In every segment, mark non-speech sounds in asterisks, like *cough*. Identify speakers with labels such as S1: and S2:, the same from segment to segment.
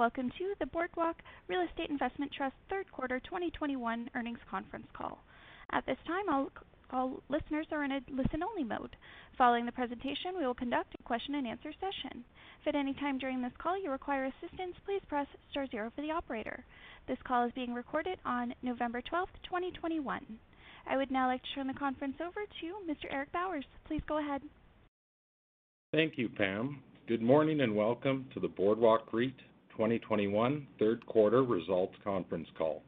S1: Welcome to the Boardwalk Real Estate Investment Trust third quarter 2021 earnings conference call. At this time, all listeners are in a listen-only mode. Following the presentation, we will conduct a question-and-answer session. If at any time during this call you require assistance, please press star zero for the operator. This call is being recorded on November 12, 2021. I would now like to turn the conference over to Mr. Eric Bowers. Please go ahead.
S2: Thank you, Pam. Good morning and welcome to the Boardwalk REIT 2021 third quarter results conference call.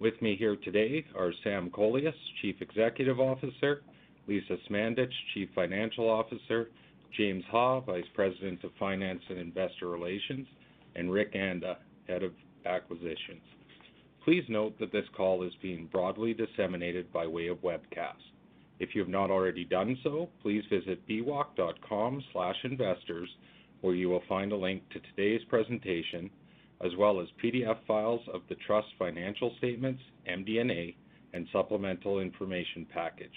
S2: With me here today are Sam Kolias, Chief Executive Officer, Lisa Smandych, Chief Financial Officer, James Ha, Vice President of Finance and Investor Relations, and Rick Anda, Head of Acquisitions. Please note that this call is being broadly disseminated by way of webcast. If you have not already done so, please visit bwalk.com/investors, where you will find a link to today's presentation, as well as PDF files of the Trust financial statements, MD&A, and supplemental information package.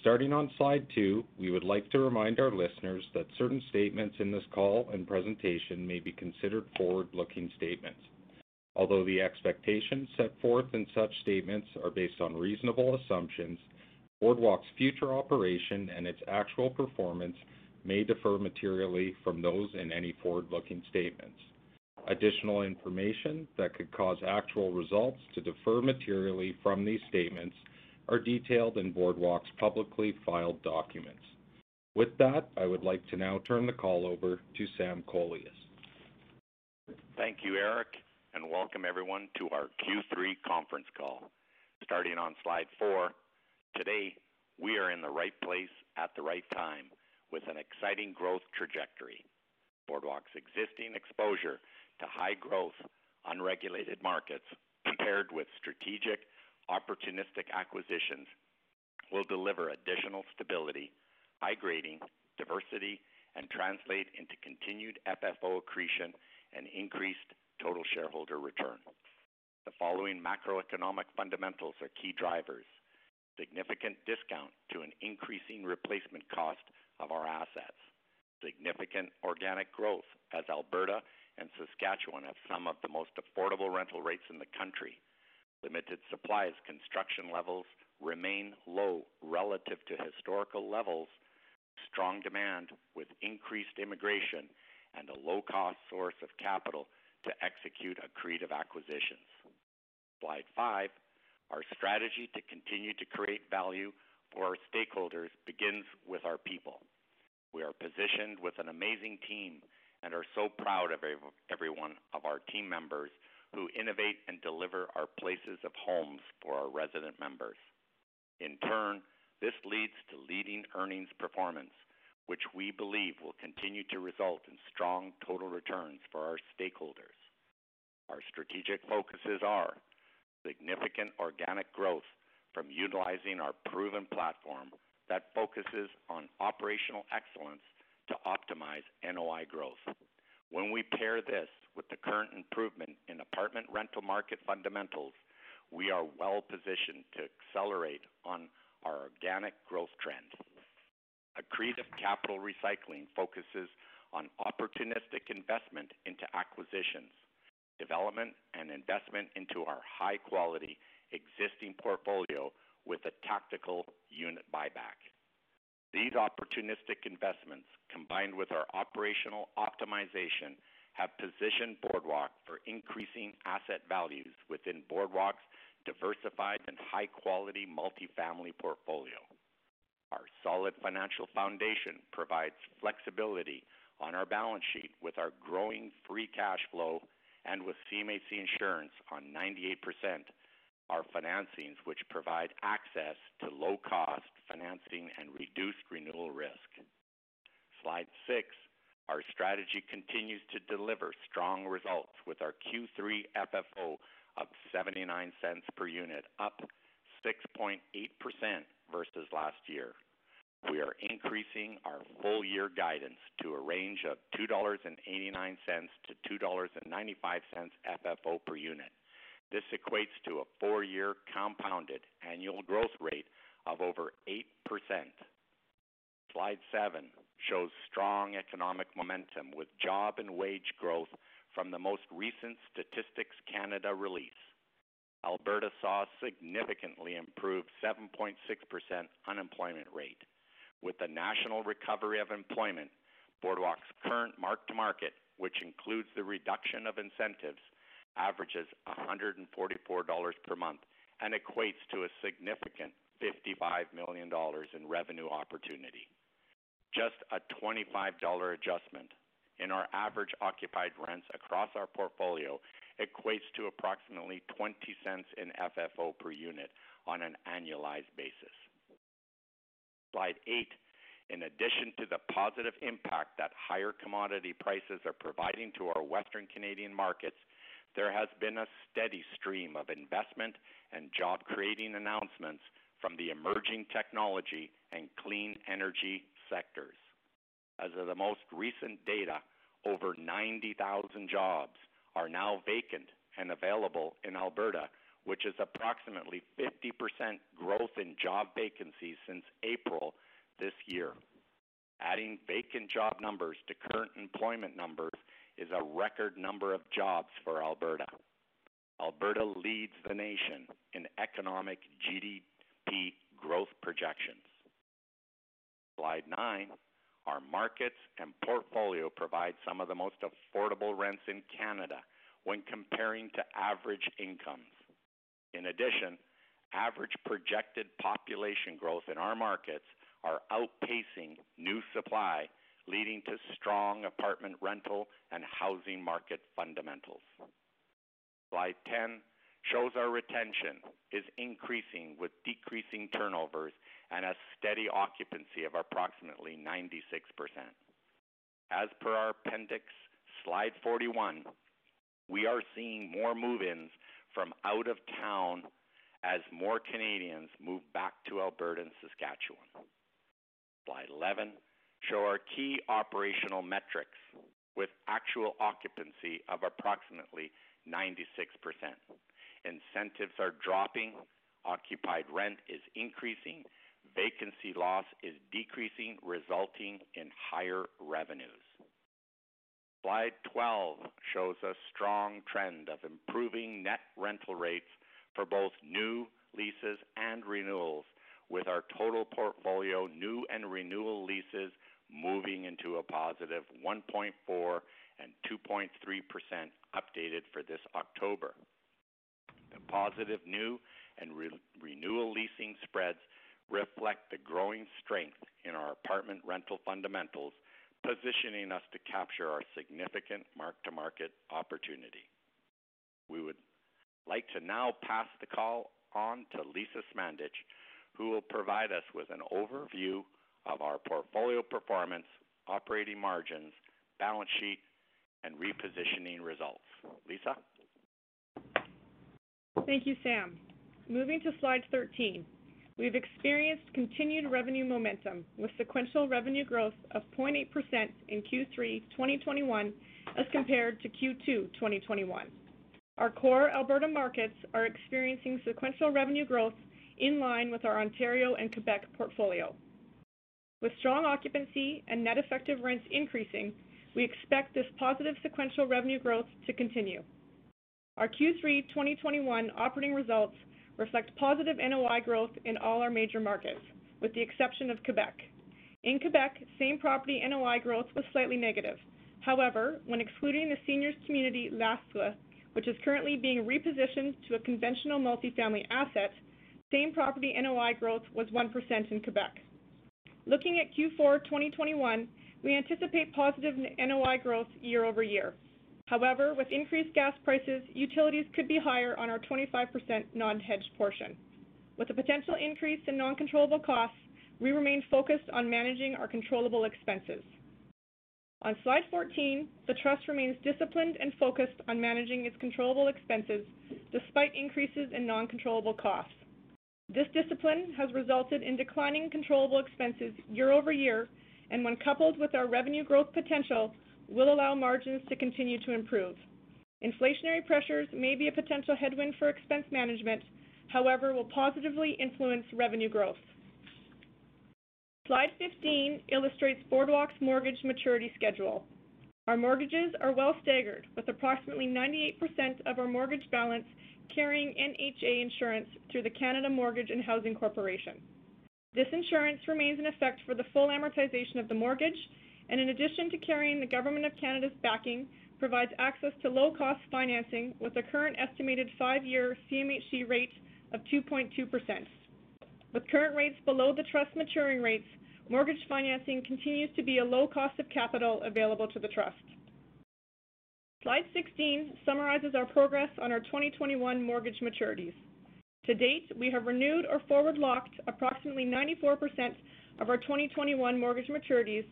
S2: Starting on slide two, we would like to remind our listeners that certain statements in this call and presentation may be considered forward-looking statements. Although the expectations set forth in such statements are based on reasonable assumptions, Boardwalk's future operation and its actual performance may differ materially from those in any forward-looking statements. Additional information that could cause actual results to differ materially from these statements are detailed in Boardwalk's publicly filed documents. With that, I would like to now turn the call over to Sam Kolias.
S3: Thank you, Eric, and welcome everyone to our Q3 conference call. Starting on slide four, today we are in the right place at the right time with an exciting growth trajectory. Boardwalk's existing exposure to high growth, unregulated markets, paired with strategic, opportunistic acquisitions, will deliver additional stability, high grading, diversity, and translate into continued FFO accretion and increased total shareholder return. The following macroeconomic fundamentals are key drivers. Significant discount to an increasing replacement cost of our assets. Significant organic growth as Alberta and Saskatchewan have some of the most affordable rental rates in the country. Limited supply as construction levels remain low relative to historical levels. Strong demand with increased immigration and a low-cost source of capital to execute accretive acquisitions. Slide five, our strategy to continue to create value for our stakeholders begins with our people. We are positioned with an amazing team and are so proud of every one of our team members who innovate and deliver our places of homes for our resident members. In turn, this leads to leading earnings performance, which we believe will continue to result in strong total returns for our stakeholders. Our strategic focuses are significant organic growth from utilizing our proven platform that focuses on operational excellence to optimize NOI growth. When we pair this with the current improvement in apartment rental market fundamentals, we are well-positioned to accelerate on our organic growth trend. Accretive capital recycling focuses on opportunistic investment into acquisitions, development, and investment into our high-quality existing portfolio with a tactical unit buyback. These opportunistic investments, combined with our operational optimization, have positioned Boardwalk for increasing asset values within Boardwalk's diversified and high-quality multifamily portfolio. Our solid financial foundation provides flexibility on our balance sheet with our growing free cash flow and with CMHC insurance on 98% our financings, which provide access to low-cost financing and reduced renewal risk. Slide six, Our strategy continues to deliver strong results with our Q3 FFO of 0.79 per unit, up 6.8% versus last year. We are increasing our full year guidance to a range of 2.89-2.95 dollars FFO per unit. This equates to a four-year compounded annual growth rate of over 8%. Slide seven shows strong economic momentum with job and wage growth from the most recent Statistics Canada release. Alberta saw a significantly improved 7.6% unemployment rate. With the national recovery of employment, Boardwalk's current mark-to-market, which includes the reduction of incentives, averages 144 dollars per month and equates to a significant 55 million dollars in revenue opportunity. Just a 25 dollar adjustment in our average occupied rents across our portfolio equates to approximately $0.20 in FFO per unit on an annualized basis. Slide eight. In addition to the positive impact that higher commodity prices are providing to our Western Canadian markets, there has been a steady stream of investment and job-creating announcements from the emerging technology and clean energy sectors. As of the most recent data, over 90,000 jobs are now vacant and available in Alberta, which is approximately 50% growth in job vacancies since April this year. Adding vacant job numbers to current employment numbers is a record number of jobs for Alberta. Alberta leads the nation in economic GDP growth projections. Slide nine. Our markets and portfolio provide some of the most affordable rents in Canada when comparing to average incomes. In addition, average projected population growth in our markets are outpacing new supply, leading to strong apartment rental and housing market fundamentals. Slide 10 shows our retention is increasing with decreasing turnovers and a steady occupancy of approximately 96%. As per our appendix, slide 41, we are seeing more move-ins from out of town as more Canadians move back to Alberta and Saskatchewan. Slide 11 show our key operational metrics with actual occupancy of approximately 96%. Incentives are dropping, occupied rent is increasing, vacancy loss is decreasing, resulting in higher revenues. Slide 12 shows a strong trend of improving net rental rates for both new leases and renewals, with our total portfolio new and renewal leases moving into a positive 1.4% and 2.3% updated for this October. The positive new and renewal leasing spreads reflect the growing strength in our apartment rental fundamentals, positioning us to capture our significant mark-to-market opportunity. We would like to now pass the call on to Lisa Smandych, who will provide us with an overview of our portfolio performance, operating margins, balance sheet, and repositioning results. Lisa?
S4: Thank you, Sam. Moving to slide 13. We've experienced continued revenue momentum with sequential revenue growth of 0.8% in Q3 2021 as compared to Q2 2021. Our core Alberta markets are experiencing sequential revenue growth in line with our Ontario and Quebec portfolio. With strong occupancy and net effective rents increasing, we expect this positive sequential revenue growth to continue. Our Q3 2021 operating results reflect positive NOI growth in all our major markets, with the exception of Quebec. In Quebec, same property NOI growth was slightly negative. However, when excluding the seniors community L'Astre, which is currently being repositioned to a conventional multifamily asset, same property NOI growth was 1% in Quebec. Looking at Q4 2021, we anticipate positive NOI growth year-over-year. However, with increased gas prices, utilities could be higher on our 25% non-hedged portion. With a potential increase in non-controllable costs, we remain focused on managing our controllable expenses. On slide 14, the trust remains disciplined and focused on managing its controllable expenses despite increases in non-controllable costs. This discipline has resulted in declining controllable expenses year-over-year, and when coupled with our revenue growth potential, will allow margins to continue to improve. Inflationary pressures may be a potential headwind for expense management, however, will positively influence revenue growth. Slide 15 illustrates Boardwalk's mortgage maturity schedule. Our mortgages are well staggered, with approximately 98% of our mortgage balance carrying NHA insurance through the Canada Mortgage and Housing Corporation. This insurance remains in effect for the full amortization of the mortgage, and in addition to carrying the Government of Canada's backing, provides access to low-cost financing with a current estimated five-year CMHC rate of 2.2%. With current rates below the trust maturing rates, mortgage financing continues to be a low cost of capital available to the trust. Slide 16 summarizes our progress on our 2021 mortgage maturities. To date, we have renewed or forward-locked approximately 94% of our 2021 mortgage maturities,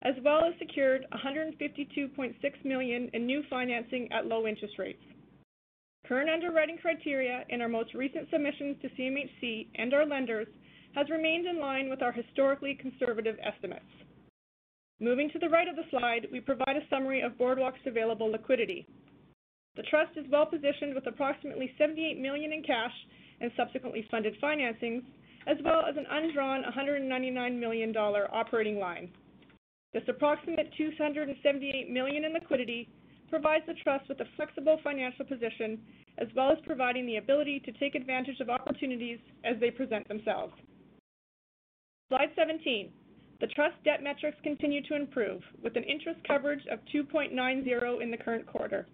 S4: as well as secured 152.6 million in new financing at low interest rates. Current underwriting criteria in our most recent submissions to CMHC and our lenders has remained in line with our historically conservative estimates. Moving to the right of the slide, we provide a summary of Boardwalk's available liquidity. The trust is well-positioned with approximately 78 million in cash and subsequently funded financings, as well as an undrawn 199 million dollar operating line. This approximate 278 million in liquidity provides the trust with a flexible financial position, as well as providing the ability to take advantage of opportunities as they present themselves. Slide 17. The trust debt metrics continue to improve, with an interest coverage of 2.90 in the current quarter.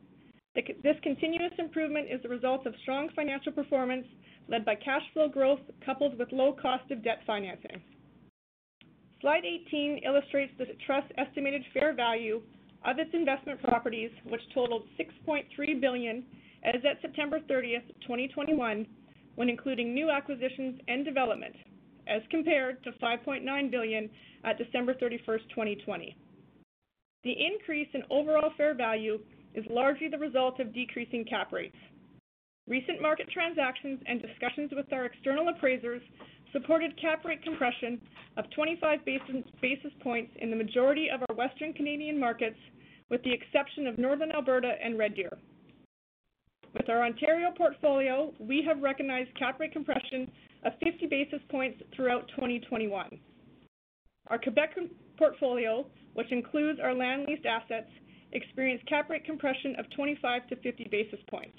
S4: This continuous improvement is the result of strong financial performance led by cash flow growth coupled with low cost of debt financing. Slide 18 illustrates the trust's estimated fair value of its investment properties, which totaled 6.3 billion as at September 30th, 2021, when including new acquisitions and development, as compared to 5.9 billion at December 31st, 2020. The increase in overall fair value is largely the result of decreasing cap rates. Recent market transactions and discussions with our external appraisers supported cap rate compression of 25 basis points in the majority of our Western Canadian markets, with the exception of Northern Alberta and Red Deer. With our Ontario portfolio, we have recognized cap rate compression of 50 basis points throughout 2021. Our Quebec portfolio, which includes our land leased assets, experienced cap rate compression of 25 to 50 basis points.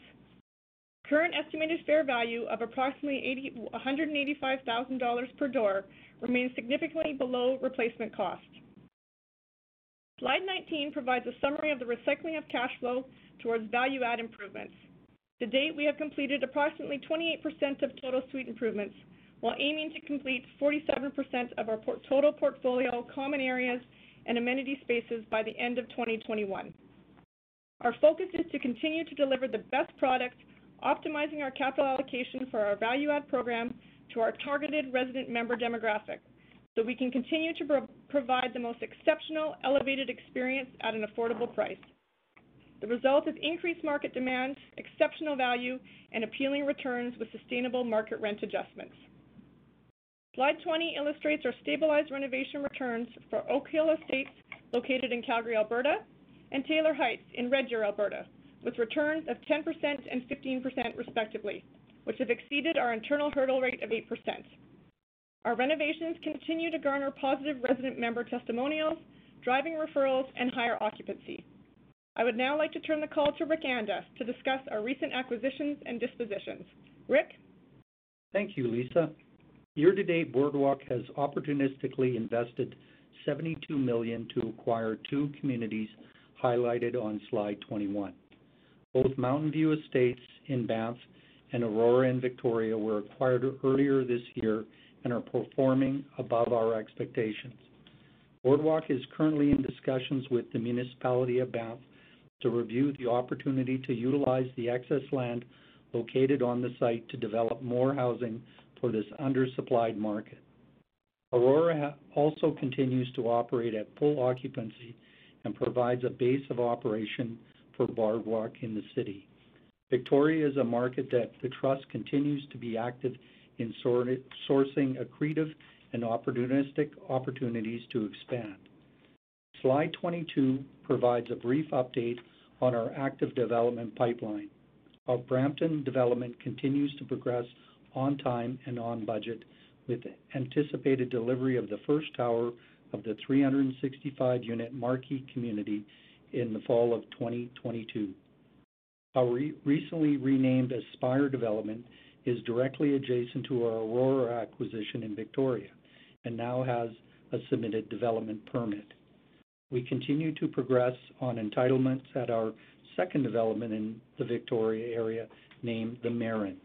S4: Current estimated fair value of approximately 185,000 dollars per door remains significantly below replacement cost. Slide 19 provides a summary of the recycling of cash flow towards value add improvements. To date, we have completed approximately 28% of total suite improvements, while aiming to complete 47% of our total portfolio common areas and amenity spaces by the end of 2021. Our focus is to continue to deliver the best product, optimizing our capital allocation for our value add program to our targeted resident member demographic, so we can continue to provide the most exceptional elevated experience at an affordable price. The result is increased market demand, exceptional value, and appealing returns with sustainable market rent adjustments. Slide 20 illustrates our stabilized renovation returns for Oak Hill Estates, located in Calgary, Alberta, and Taylor Heights in Red Deer, Alberta, with returns of 10% and 15% respectively, which have exceeded our internal hurdle rate of 8%. Our renovations continue to garner positive resident member testimonials, driving referrals and higher occupancy. I would now like to turn the call to Rick Anda to discuss our recent acquisitions and dispositions. Rick?
S5: Thank you, Lisa. Year to date, Boardwalk has opportunistically invested 72 million to acquire two communities highlighted on slide 21. Both Mountain View Estates in Banff and Aurora in Victoria were acquired earlier this year and are performing above our expectations. Boardwalk is currently in discussions with the municipality of Banff to review the opportunity to utilize the excess land located on the site to develop more housing for this undersupplied market. Aurora also continues to operate at full occupancy and provides a base of operation for Boardwalk in the city. Victoria is a market that the trust continues to be active in sourcing accretive and opportunistic opportunities to expand. Slide 22 provides a brief update on our active development pipeline. Our Brampton development continues to progress on time and on budget, with anticipated delivery of the first tower of the 365-unit Marquee community in the fall of 2022. Our recently renamed Aspire development is directly adjacent to our Aurora acquisition in Victoria and now has a submitted development permit. We continue to progress on entitlements at our second development in the Victoria area, named The Marin.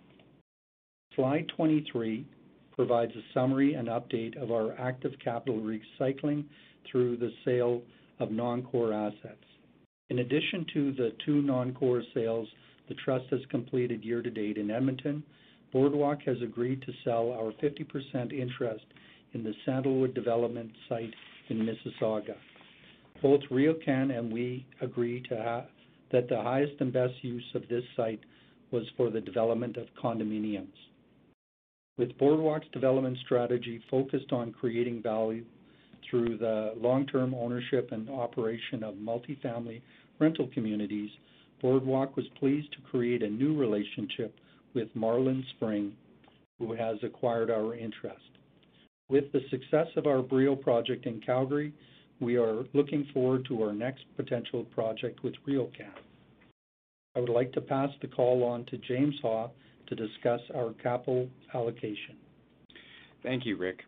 S5: Slide 23 provides a summary and update of our active capital recycling through the sale of non-core assets. In addition to the two non-core sales the trust has completed year to date in Edmonton, Boardwalk has agreed to sell our 50% interest in the Sandalwood development site in Mississauga. Both RioCan and we agree to that the highest and best use of this site was for the development of condominiums. With Boardwalk's development strategy focused on creating value through the long-term ownership and operation of multi-family rental communities, Boardwalk was pleased to create a new relationship with Marlin Spring, who has acquired our interest. With the success of our Brio project in Calgary, we are looking forward to our next potential project with RioCan. I would like to pass the call on to James Ha to discuss our capital allocation.
S6: Thank you, Rick.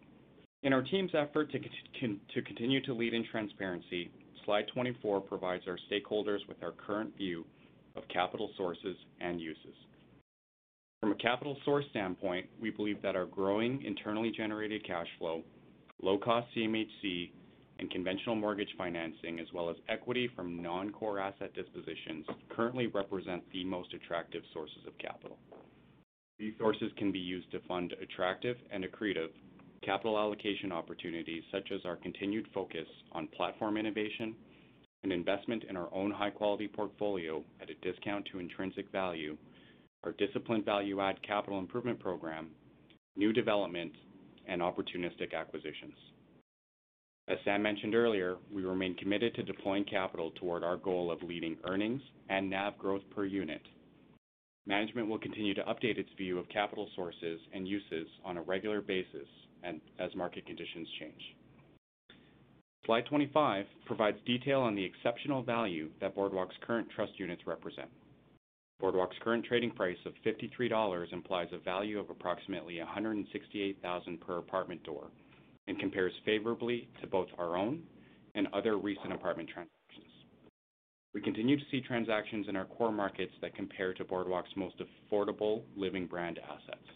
S6: In our team's effort to continue to lead in transparency, slide 24 provides our stakeholders with our current view of capital sources and uses. From a capital source standpoint, we believe that our growing internally generated cash flow, low-cost CMHC, and conventional mortgage financing, as well as equity from non-core asset dispositions, currently represent the most attractive sources of capital. These sources can be used to fund attractive and accretive capital allocation opportunities, such as our continued focus on platform innovation and investment in our own high-quality portfolio at a discount to intrinsic value, our disciplined value add capital improvement program, new development, and opportunistic acquisitions. As Sam mentioned earlier, we remain committed to deploying capital toward our goal of leading earnings and NAV growth per unit. Management will continue to update its view of capital sources and uses on a regular basis and as market conditions change. Slide 25 provides detail on the exceptional value that Boardwalk's current trust units represent. Boardwalk's current trading price of 53 dollars implies a value of approximately 168,000 per apartment door and compares favorably to both our own and other recent apartment transactions. We continue to see transactions in our core markets that compare to Boardwalk's most affordable living brand assets.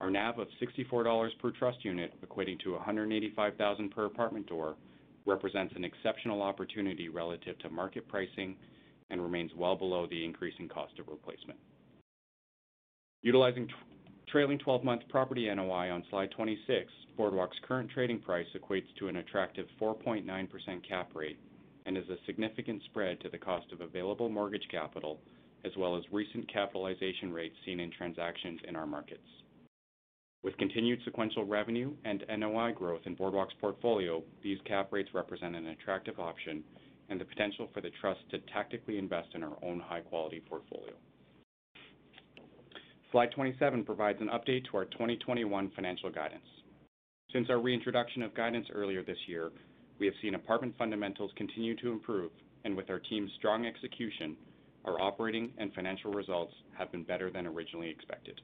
S6: Our NAV of 64 dollars per trust unit, equating to 185,000 per apartment door, represents an exceptional opportunity relative to market pricing and remains well below the increasing cost of replacement. Utilizing trailing 12-month property NOI on slide 26, Boardwalk's current trading price equates to an attractive 4.9% cap rate and is a significant spread to the cost of available mortgage capital, as well as recent capitalization rates seen in transactions in our markets. With continued sequential revenue and NOI growth in Boardwalk's portfolio, these cap rates represent an attractive option and the potential for the trust to tactically invest in our own high-quality portfolio. Slide 27 provides an update to our 2021 financial guidance. Since our reintroduction of guidance earlier this year, we have seen apartment fundamentals continue to improve, and with our team's strong execution, our operating and financial results have been better than originally expected.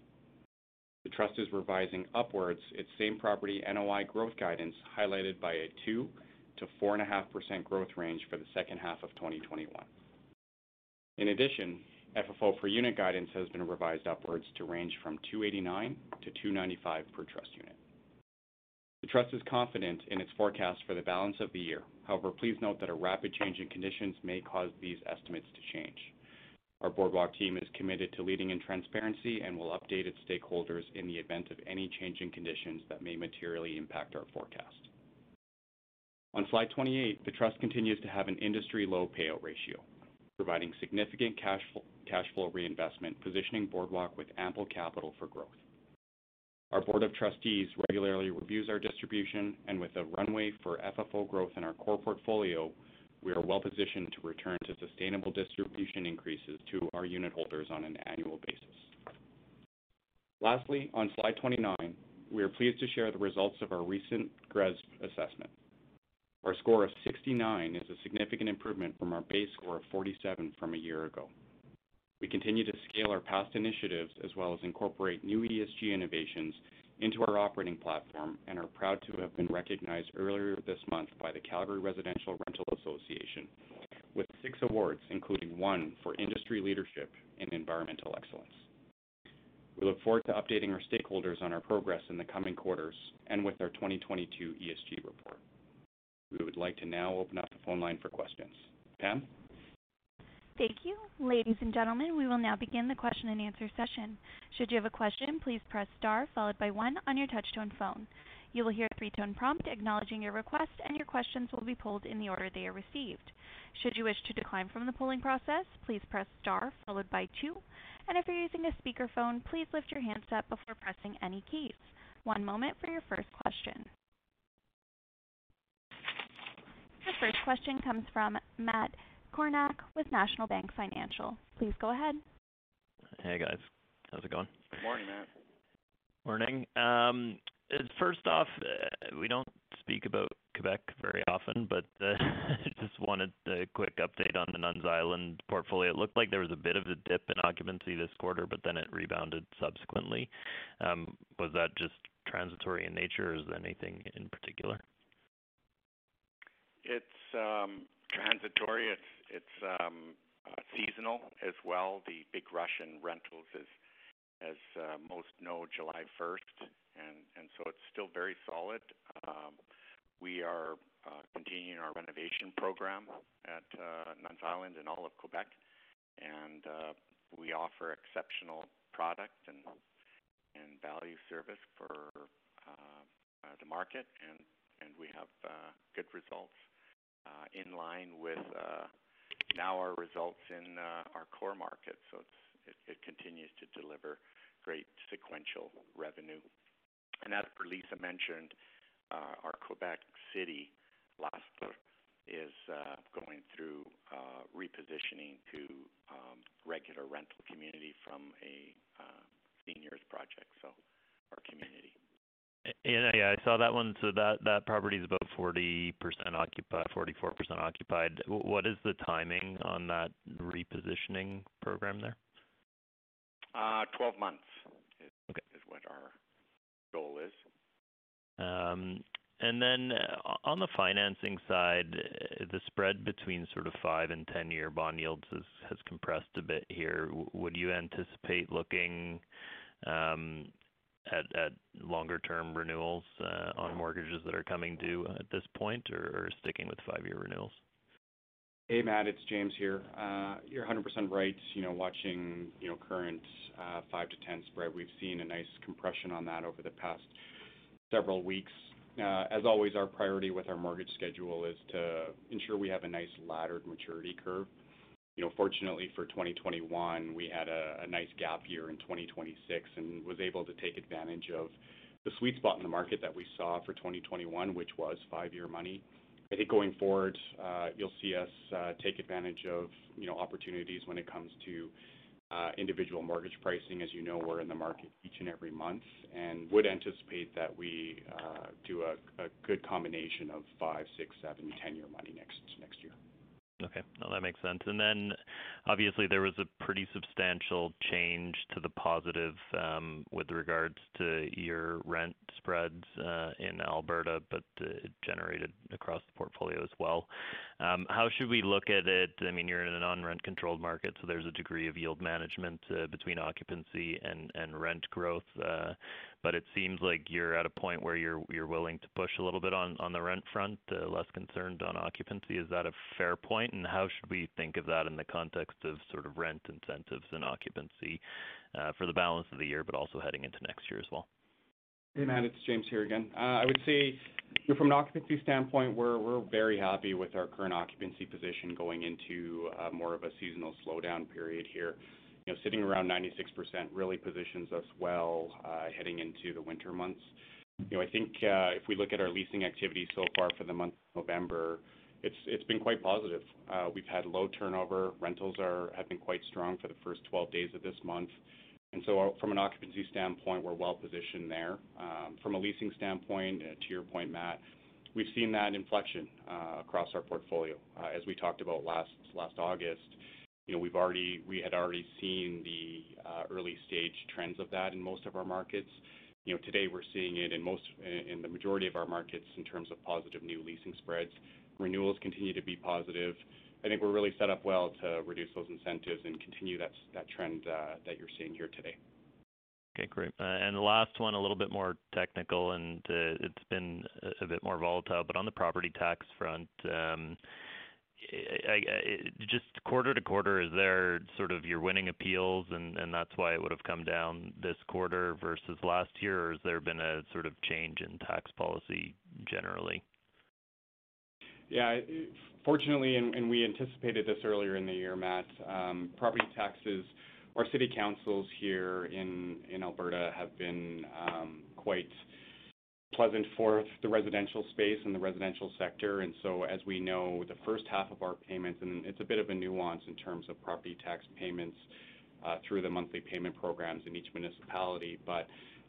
S6: The trust is revising upwards its same property NOI growth guidance, highlighted by a 2%-4.5% growth range for the second half of 2021. In addition, FFO per unit guidance has been revised upwards to range from 2.89-2.95 per trust unit. The trust is confident in its forecast for the balance of the year. However, please note that a rapid change in conditions may cause these estimates to change. Our Boardwalk team is committed to leading in transparency and will update its stakeholders in the event of any change in conditions that may materially impact our forecast. On slide 28, the trust continues to have an industry-low payout ratio, providing significant cash flow reinvestment, positioning Boardwalk with ample capital for growth. Our board of trustees regularly reviews our distribution, and with a runway for FFO growth in our core portfolio, we are well-positioned to return to sustainable distribution increases to our unitholders on an annual basis. Lastly, on slide 29, we are pleased to share the results of our recent GRESB assessment. Our score of 69 is a significant improvement from our base score of 47 from a year ago. We continue to scale our past initiatives as well as incorporate new ESG innovations into our operating platform and are proud to have been recognized earlier this month by the Calgary Residential Rental Association with six awards, including one for industry leadership in environmental excellence. We look forward to updating our stakeholders on our progress in the coming quarters and with our 2022 ESG report. We would like to now open up the phone line for questions. Pam?
S1: Thank you. Ladies and gentlemen, we will now begin the question-and-answer session. Should you have a question, please press star followed by one on your touch-tone phone. You will hear a three-tone prompt acknowledging your request, and your questions will be pulled in the order they are received. Should you wish to decline from the polling process, please press star followed by two. And If you're using a speakerphone, please lift your handset before pressing any keys. One moment for your first question. The first question comes from Matt Kornack with National Bank Financial. Please go ahead.
S7: Hey, guys. How's it going?
S3: Good morning, Matt.
S7: Morning. Um, first off, uh, we don't speak about Quebec very often, but uh, *laughs* just wanted a quick update on the Nuns' Island portfolio. It looked like there was a bit of a dip in occupancy this quarter, but then it rebounded subsequently. Um, was that just transitory in nature, or is there anything in particular?
S3: It's um, transitory. It's um, uh, seasonal as well. The big rush in rentals is, as uh, most know, July first, and so it's still very solid. Um, we are uh, continuing our renovation program at Nuns' Island and all of Quebec. And uh, we offer exceptional product and value service for the market, and we have good results Uh, in line with uh, now our results in uh, our core market. So it continues to deliver great sequential revenue. And as Lisa mentioned, our Quebec City L'Astor, is going through repositioning to um, regular rental community from a seniors project, so our community.
S7: Yeah, I saw that one. So that that property is about 40% occupied, 44% occupied. What is the timing on that repositioning program there?
S3: Uh, 12 months.
S7: Okay.
S3: is what our goal is.
S7: Um, and then uh, on the financing side, the spread between sort of five and 10-year bond yields has compressed a bit here. Would you anticipate looking um, at longer-term renewals uh, on mortgages that are coming due at this point or sticking with five-year renewals?
S6: Hey, Matt, it's James here. Uh, you're 100% right. You know, watching, you know, current uh, 5-10 spread, we've seen a nice compression on that over the past several weeks. As always, our priority with our mortgage schedule is to ensure we have a nice laddered maturity curve. You know, fortunately for 2021, we had a nice gap year in 2026 and was able to take advantage of the sweet spot in the market that we saw for 2021, which was five-year money. I think going forward, uh, you'll see us uh, take advantage of, you know, opportunities when it comes to uh, individual mortgage pricing. As you know, we're in the market each and every month and would anticipate that we do a good combination of five, six, seven, 10-year money next next year.
S7: Okay. No, that makes sense. And then obviously there was a pretty substantial change to the positive um, with regards to your rent spreads uh, in Alberta, but uh, it generated across the portfolio as well. Um, how should we look at it? I mean, you're in a non-rent controlled market, so there's a degree of yield management uh, between occupancy and and rent growth. Uh but it seems like you're at a point where you're you're willing to push a little bit on the rent front, uh, less concerned on occupancy. Is that a fair point? And how should we think of that in the context of sort of rent incentives and occupancy uh, for the balance of the year, but also heading into next year as well?
S6: Hey, Matt, it's James here again. Uh, I would say from an occupancy standpoint, we're very happy with our current occupancy position going into uh, more of a seasonal slowdown period here. You know, sitting around 96% really positions us well uh, heading into the winter months. You know, I think if we look at our leasing activity so far for the month of November, it's been quite positive. We've had low turnover. Rentals have been quite strong for the first 12 days of this month. And so uh, from an occupancy standpoint, we're well positioned there. Um, from a leasing standpoint, uh, to your point, Matt, we've seen that inflection uh, across our portfolio. As we talked about last last August, you know, we've already we had already seen the early stage trends of that in most of our markets. You know, today we're seeing it in most in the majority of our markets in terms of positive new leasing spreads. Renewals continue to be positive. I think we're really set up well to reduce those incentives and continue that trend uh, that you're seeing here today.
S7: Okay, great. Uh, and the last one, a little bit more technical, and uh, it's been a bit more volatile, but on the property tax front, um, just quarter to quarter, is there sort of you're winning appeals and that's why it would have come down this quarter versus last year? Or has there been a sort of change in tax policy generally?
S6: Yeah. Fortunately, and we anticipated this earlier in the year, Matt, um, property taxes or city councils here in Alberta have been um, quite pleasant for the residential space and the residential sector. And so, as we know, the first half of our payments, and it's a bit of a nuance in terms of property tax payments uh, through the monthly payment programs in each municipality. But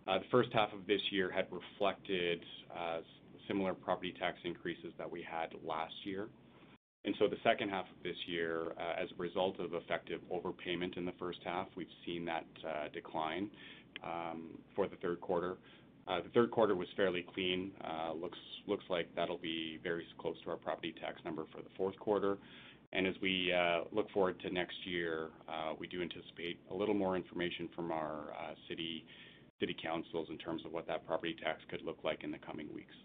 S6: uh, the first half of this year had reflected uh, similar property tax increases that we had last year. And so the second half of this year, uh, as a result of effective overpayment in the first half, we've seen that uh, decline um, for the third quarter. Uh, the third quarter was fairly clean. Uh looks looks like that'll be very close to our property tax number for the fourth quarter. And as we look forward to next year, we do anticipate a little more information from our city city councils in terms of what that property tax could look like in the coming weeks.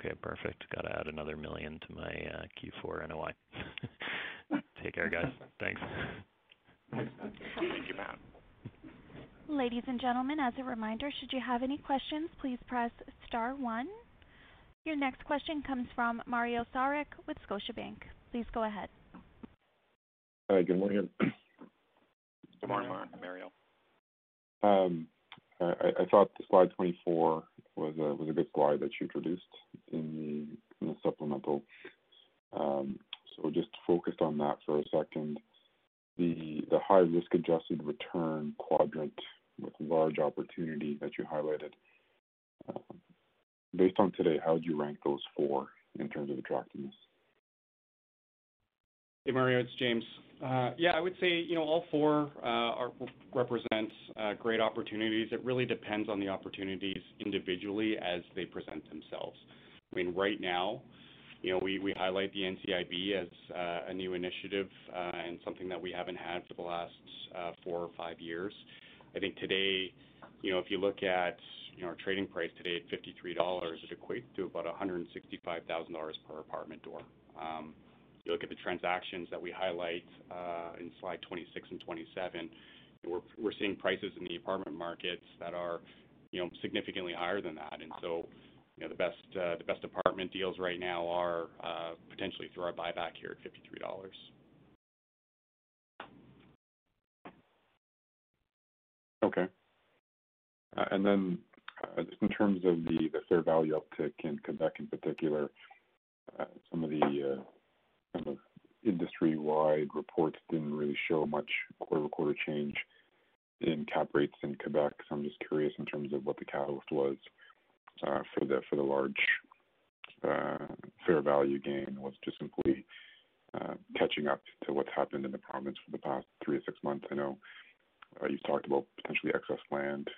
S7: Okay, perfect. Got to add another 1 million to my uh, Q4 NOI. *laughs* Take care, guys. *laughs* Thanks.
S3: Thank you, Matt.
S1: Ladies and gentlemen, as a reminder, should you have any questions, please press star one. Your next question comes from Mario Saric with Scotiabank. Please go ahead.
S8: Hi, good morning.
S3: Good morning, Mario.
S8: Um, I thought the slide 24 was a was a good slide that you introduced in the supplemental. Um, so just focused on that for a second. The the high risk-adjusted return quadrant with large opportunity that you highlighted. Based on today, how would you rank those four in terms of attractiveness?
S6: Hey, Mario, it's James. Yeah, I would say, you know, all four uh, represent uh, great opportunities. It really depends on the opportunities individually as they present themselves. I mean, right now, you know, we highlight the NCIB as uh, a new initiative and something that we haven't had for the last four or five years. I think today, you know, if you look at, you know, our trading price today at 53 dollars, it equates to about 165,000 dollars per apartment door. Um, You look at the transactions that we highlight uh, in slide 26 and 27, we're seeing prices in the apartment markets that are, you know, significantly higher than that. And so you know, the best uh, apartment deals right now are uh, potentially through our buyback here at 53 dollars.
S8: Okay. And Just in terms of the fair value uptick in Quebec in particular, some of the kind of industry-wide reports didn't really show much quarter-over-quarter change in cap rates in Quebec. So I'm just curious in terms of what the catalyst was uh, for the for the large uh, fair value gain. Was just simply uh, catching up to what's happened in the province for the past three to six months? I know you've talked about potentially excess land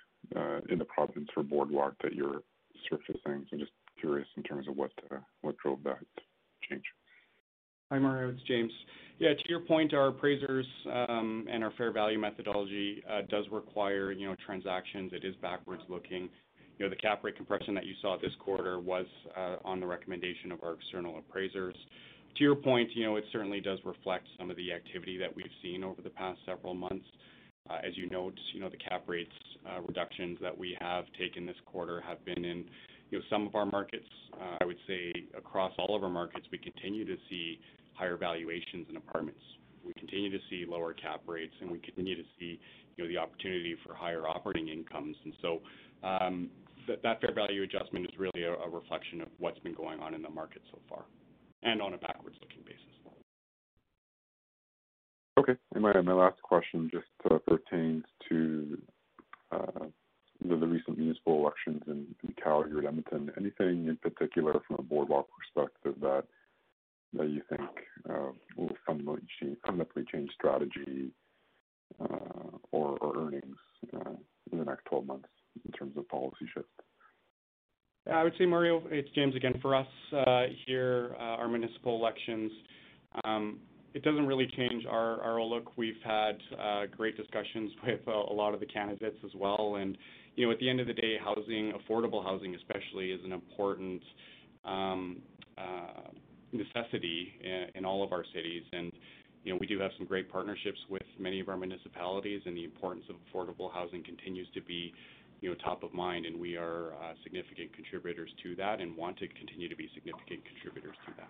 S8: in the province for Boardwalk that you're surfacing. So just curious in terms of what what drove that change.
S6: Hi, Mario, it's James. Yeah, to your point, our appraisers um, and our fair value methodology uh, does require, you know, transactions. It is backwards-looking. You know, the cap rate compression that you saw this quarter was uh, on the recommendation of our external appraisers. To your point, you know, it certainly does reflect some of the activity that we've seen over the past several months. Uh, as you note, you know, the cap rates reductions that we have taken this quarter have been in, you know, some of our markets. I would say across all of our markets, we continue to see higher valuations in apartments. We continue to see lower cap rates, and we continue to see, you know, the opportunity for higher operating incomes. And so, um, that fair value adjustment is really a reflection of what's been going on in the market so far and on a backwards-looking basis.
S8: Okay. And my last question just uh, pertains to uh, the recent municipal elections in Calgary and Edmonton. Anything in particular from a Boardwalk perspective that you think uh, will fundamentally change strategy uh, or earnings uh, in the next 12 months in terms of policy shifts?
S6: I would say, Mario, it's James again. For us, here, our municipal elections, um, it doesn't really change our outlook. We've had great discussions *laughs* with a lot of the candidates as well. And you know, at the end of the day, housing, affordable housing especially, is an important um, necessity in all of our cities. And you know, we do have some great partnerships with many of our municipalities, and the importance of affordable housing continues to be, you know, top of mind, and we are uh, significant contributors to that and want to continue to be significant contributors to that.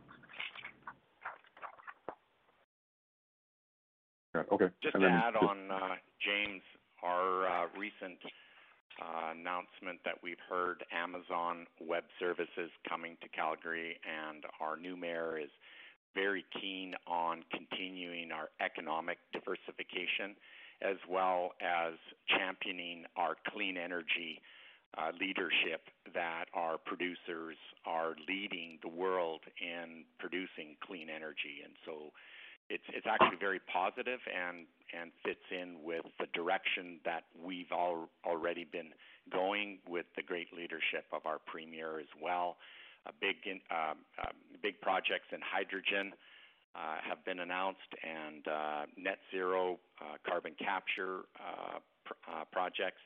S8: Yeah. Okay.
S3: Just to add on, uh, James, our uh, recent Uh, announcement that we've heard Amazon Web Services coming to Calgary, and our new mayor is very keen on continuing our economic diversification as well as championing our clean energy uh, leadership that our producers are leading the world in producing clean energy. It's actually very positive and and fits in with the direction that we've all already been going with the great leadership of our premier as well. Um, um, big projects in hydrogen uh, have been announced and uh, net zero uh, carbon capture projects.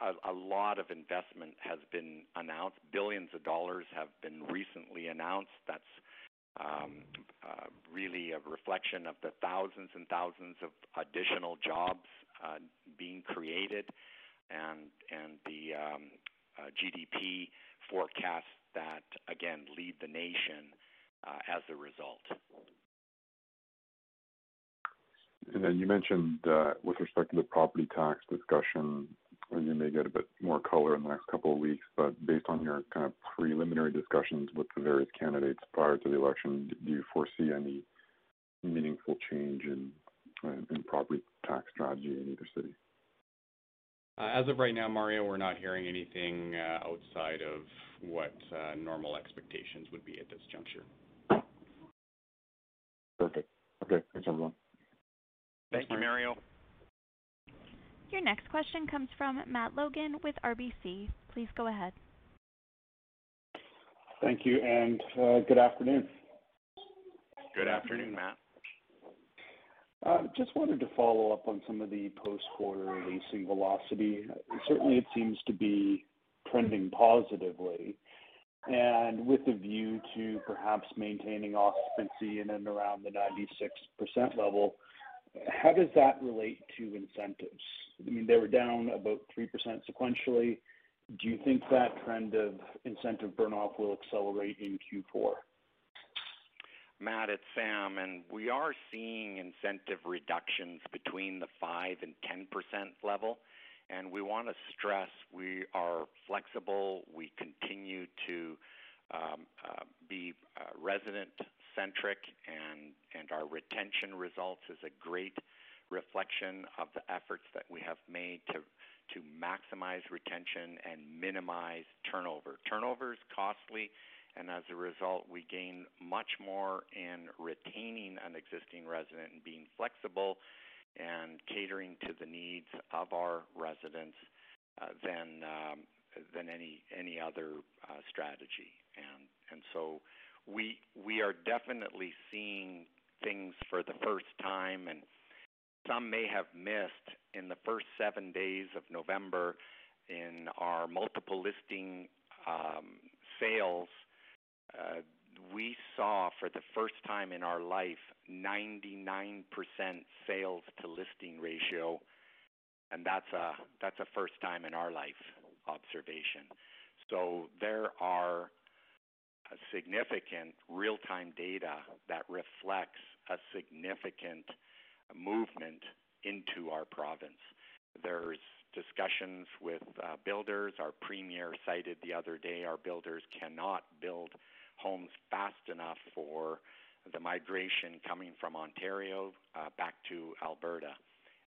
S3: A lot of investment has been announced. Billions of dollars have been recently announced. That's Um, uh, really a reflection of the thousands and thousands of additional jobs uh, being created and and the um, uh, GDP forecasts that again lead the nation as a result.
S8: And then you mentioned with respect to the property tax discussion, you may get a bit more color in the next couple of weeks, but based on your kind of preliminary discussions with the various candidates prior to the election, do you foresee any meaningful change in uh, property tax strategy in either city?
S6: Uh, as of right now, Mario, we're not hearing anything uh, outside of what normal expectations would be at this juncture.
S8: Perfect. Okay. Thanks, everyone.
S3: Thank you, Mario.
S1: Your next question comes from Matt Logan with RBC. Please go ahead.
S9: Thank you, and uh, good afternoon.
S3: Good afternoon, Matt.
S9: Uh, just wanted to follow up on some of the post-quarter leasing velocity. Certainly, it seems to be trending positively. And with a view to perhaps maintaining occupancy in and around the 96% level, how does that relate to incentives? I mean, they were down about 3% sequentially. Do you think that trend of incentive burn-off will accelerate in Q4?
S3: Matt, it's Sam, and we are seeing incentive reductions between the 5 and 10% level. And we wanna stress we are flexible. We continue to uh, uh, be uh, resident-centric, and our retention results is a great reflection of the efforts that we have made to to maximize retention and minimize turnover. Turnover is costly, and as a result, we gain much more in retaining an existing resident and being flexible and catering to the needs of our residents uh, um, than any other uh, strategy. And and so we we are definitely seeing things for the first time, and some may have missed in the first seven days of November in our multiple listing um, sales. Uh, we saw for the first time in our life 99% sales to listing ratio, and that's a that's a first time in our life observation. So there are significant real-time data that reflects a significant movement into our province. There's discussions with uh, builders. Our premier cited the other day our builders cannot build homes fast enough for the migration coming from Ontario uh, back to Alberta,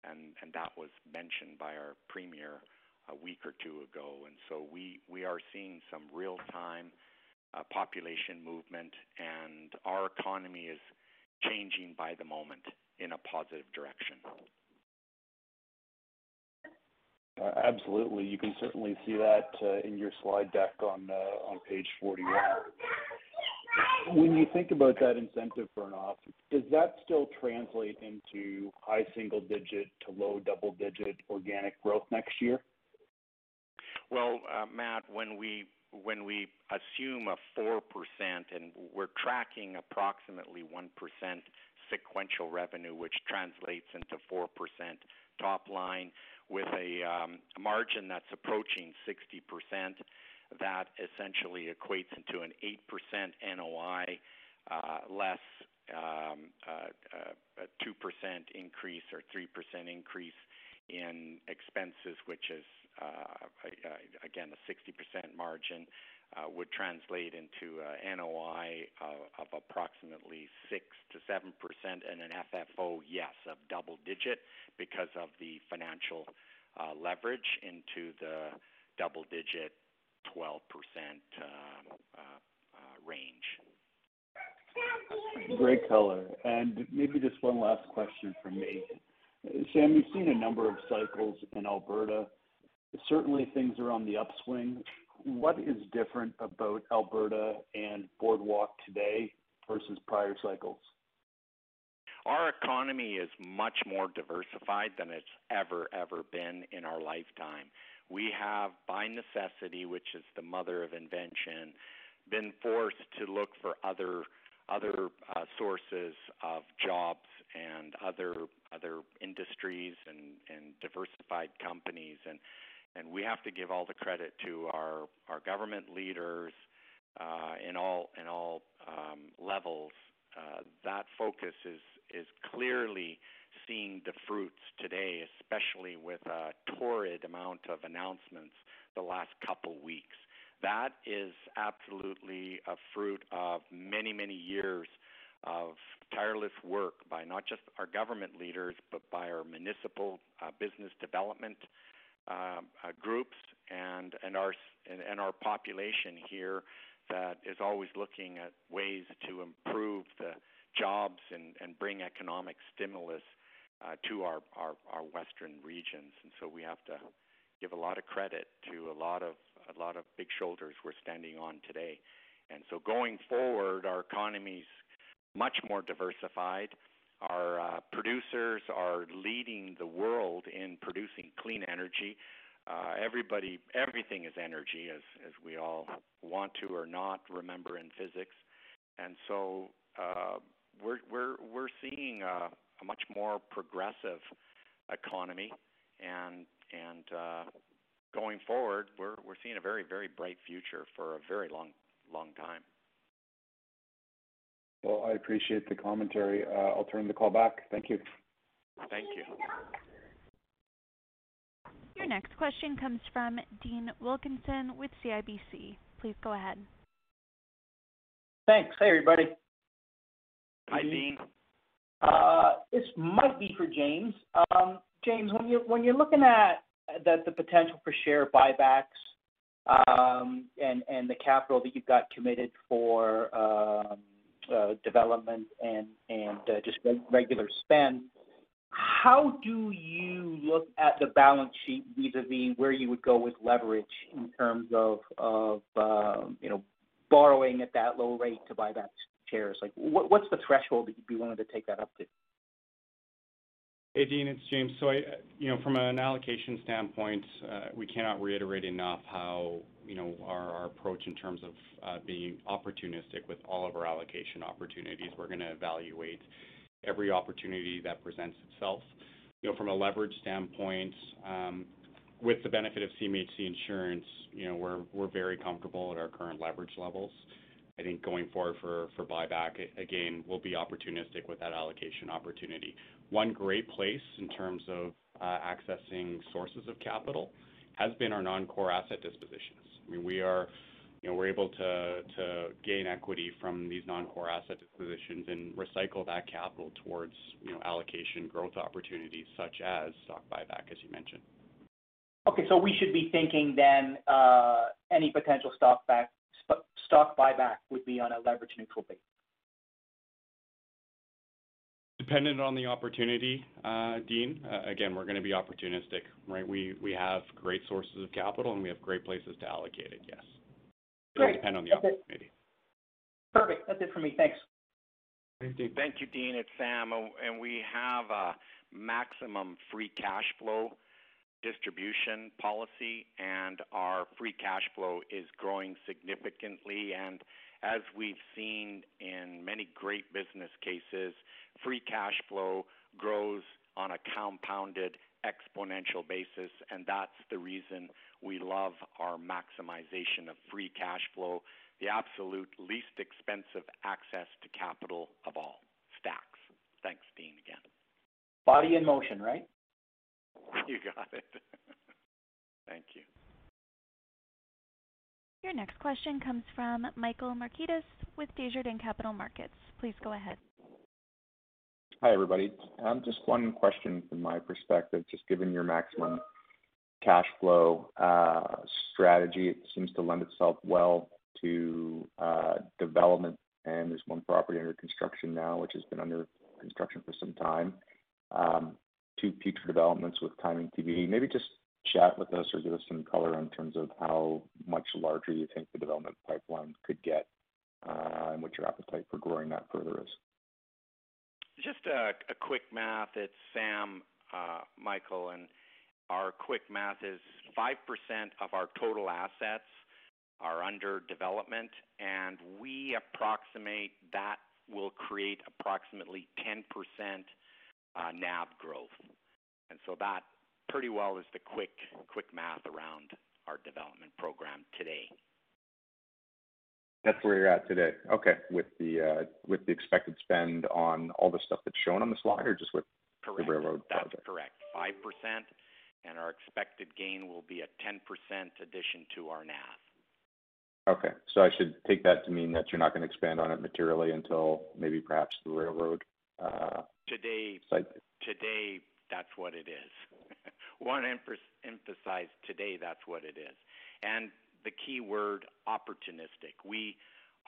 S3: and and that was mentioned by our premier a week or two ago. And so we we are seeing some real time uh, population movement, and our economy is changing by the moment in a positive direction.
S9: Uh, absolutely, you can certainly see that uh, in your slide deck on uh, on page 41. When you think about that incentive burn-off, does that still translate into high single-digit to low double-digit organic growth next year?
S3: Well, uh, Matt, when we when we assume a 4%, and we're tracking approximately 1% sequential revenue, which translates into 4% top line with a, um, margin that's approaching 60%, that essentially equates into an 8% NOI uh, less um, uh, uh, a 2% increase or 3% increase in expenses, which is Uh, again, a 60% margin uh, would translate into uh, NOI of approximately 6 to 7 percent and an FFO, yes, of double digit because of the financial uh, leverage into the double-digit 12% uh, range.
S9: Great color. And maybe just one last question from me. Sam, you've seen a number of cycles in Alberta certainly things are on the upswing. What is different about Alberta and Boardwalk today versus prior cycles?
S3: Our economy is much more diversified than it's ever, ever been in our lifetime. We have, by necessity, which is the mother of invention, been forced to look for other other uh, sources of jobs and other other industries and, and diversified companies and and we have to give all the credit to our our government leaders uh, in all in all um, levels. Uh, that focus is is clearly seeing the fruits today, especially with a torrid amount of announcements the last couple weeks. That is absolutely a fruit of many many years of tireless work by not just our government leaders, but by our municipal uh, business development um, uh, groups and and our and, and our population here that is always looking at ways to improve the jobs and, and bring economic stimulus uh, to our, our, our western regions. And so we have to give a lot of credit to a lot of a lot of big shoulders we're standing on today. And so going forward, our economy's much more diversified. Our uh, producers are leading the world in producing clean energy. Uh, everybody, everything is energy, as as we all want to or not remember in physics, and so uh, we're we're we're seeing a, a much more progressive economy, and and uh, going forward, we're we're seeing a very very bright future for a very long long time.
S9: Well, I appreciate the commentary. Uh, I'll turn the call back. Thank you.
S3: Thank you.
S1: Your next question comes from Dean Wilkinson with CIBC. Please go ahead.
S10: Thanks. Hey, everybody.
S3: Hi, Dean.
S10: Uh, this might be for James. Um, James, when you're when you're looking at the, the potential for share buybacks um, and and the capital that you've got committed for um, uh, development and and uh, just regular spend. How do you look at the balance sheet vis-a-vis where you would go with leverage in terms of of um, you know borrowing at that low rate to buy back shares? Like, what, what's the threshold that you'd be willing to take that up to?
S6: Hey, Dean, it's James. So I, you know, from an allocation standpoint, uh, we cannot reiterate enough how you know, our approach in terms of uh, being opportunistic with all of our allocation opportunities. We're gonna evaluate every opportunity that presents itself. You know, from a leverage standpoint, um, with the benefit of CMHC insurance, you know, we're we're very comfortable at our current leverage levels. I think going forward for buyback, again, we'll be opportunistic with that allocation opportunity. One great place in terms of uh, accessing sources of capital has been our non-core asset dispositions. I mean, we are, you know, we're able to to gain equity from these non-core asset dispositions and recycle that capital towards, you know, allocation growth opportunities such as stock buyback, as you mentioned.
S10: Okay. So we should be thinking then, uh, any potential stock buyback would be on a leverage neutral basis.
S6: Dependent on the opportunity, uh, Dean. Uh, again, we're gonna be opportunistic, right? We have great sources of capital, and we have great places to allocate it, yes.
S10: Great.
S6: It'll depend on the opportunity.
S10: Perfect. That's it for me. Thanks.
S6: Thanks, Dean.
S3: Thank you, Dean. It's Sam. Oh, and we have a maximum free cash flow distribution policy, and our free cash flow is growing significantly. As we've seen in many great business cases, free cash flow grows on a compounded exponential basis, and that's the reason we love our maximization of free cash flow, the absolute least expensive access to capital of all. Stacks. Thanks, Dean, again.
S10: Body in motion, right? *laughs*
S3: You got it. *laughs* Thank you.
S1: Your next question comes from Michael Markidis with Desjardins Capital Markets. Please go ahead.
S11: Hi, everybody. Um, just one question from my perspective. Just given your maximum cash flow uh, strategy, it seems to lend itself well to uh, development, and there's one property under construction now, which has been under construction for some time. Um, two future developments with timing TBD. Maybe just chat with us or give us some color in terms of how much larger you think the development pipeline could get, uh, and what your appetite for growing that further is.
S3: Just a quick math. It's Sam, uh, Michael, and our quick math is 5% of our total assets are under development, and we approximate that will create approximately 10% uh, NAV growth. And so that pretty well is the quick quick math around our development program today.
S11: That's where you're at today. Okay. With the uh, with the expected spend on all the stuff that's shown on the slide or just with-
S3: Correct.
S11: The railroad project?
S3: That's correct. 5%, and our expected gain will be a 10% addition to our NAV.
S11: Okay. So I should take that to mean that you're not gonna expand on it materially until maybe perhaps the railroad.
S3: Uh, today.
S11: Site.
S3: Today, that's what it is. *laughs* Want to emphasize today that's what it is. And the key word, opportunistic. We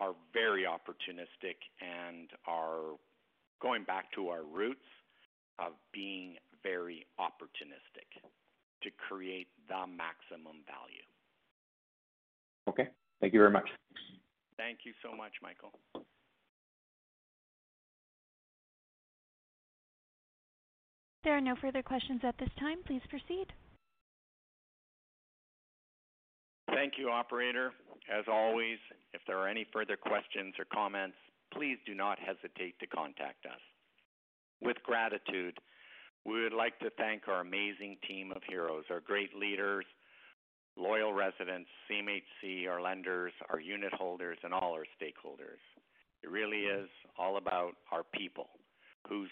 S3: are very opportunistic and are going back to our roots of being very opportunistic to create the maximum value.
S11: Okay. Thank you very much.
S3: Thank you so much, Michael.
S1: There are no further questions at this time. Please proceed.
S3: Thank you, operator. As always, if there are any further questions or comments, please do not hesitate to contact us. With gratitude, we would like to thank our amazing team of heroes, our great leaders, loyal residents, CMHC, our lenders, our unit holders, and all our stakeholders. It really is all about our people whose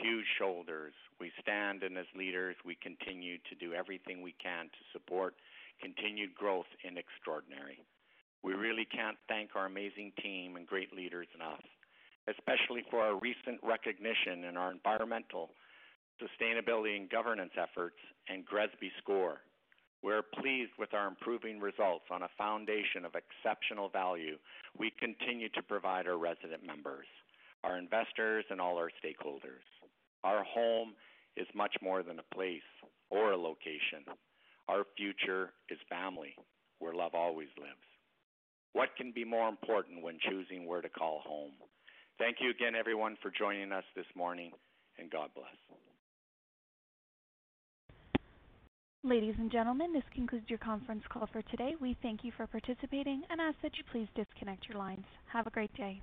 S3: huge shoulders we stand, and as leaders, we continue to do everything we can to support continued growth in extraordinary. We really can't thank our amazing team and great leaders enough, especially for our recent recognition in our environmental sustainability and governance efforts and GRESB score. We're pleased with our improving results on a foundation of exceptional value we continue to provide our resident members, our investors, and all our stakeholders. Our home is much more than a place or a location. Our future is family, where love always lives. What can be more important when choosing where to call home? Thank you again, everyone, for joining us this morning, and God bless.
S1: Ladies and gentlemen, this concludes your conference call for today. We thank you for participating and ask that you please disconnect your lines. Have a great day.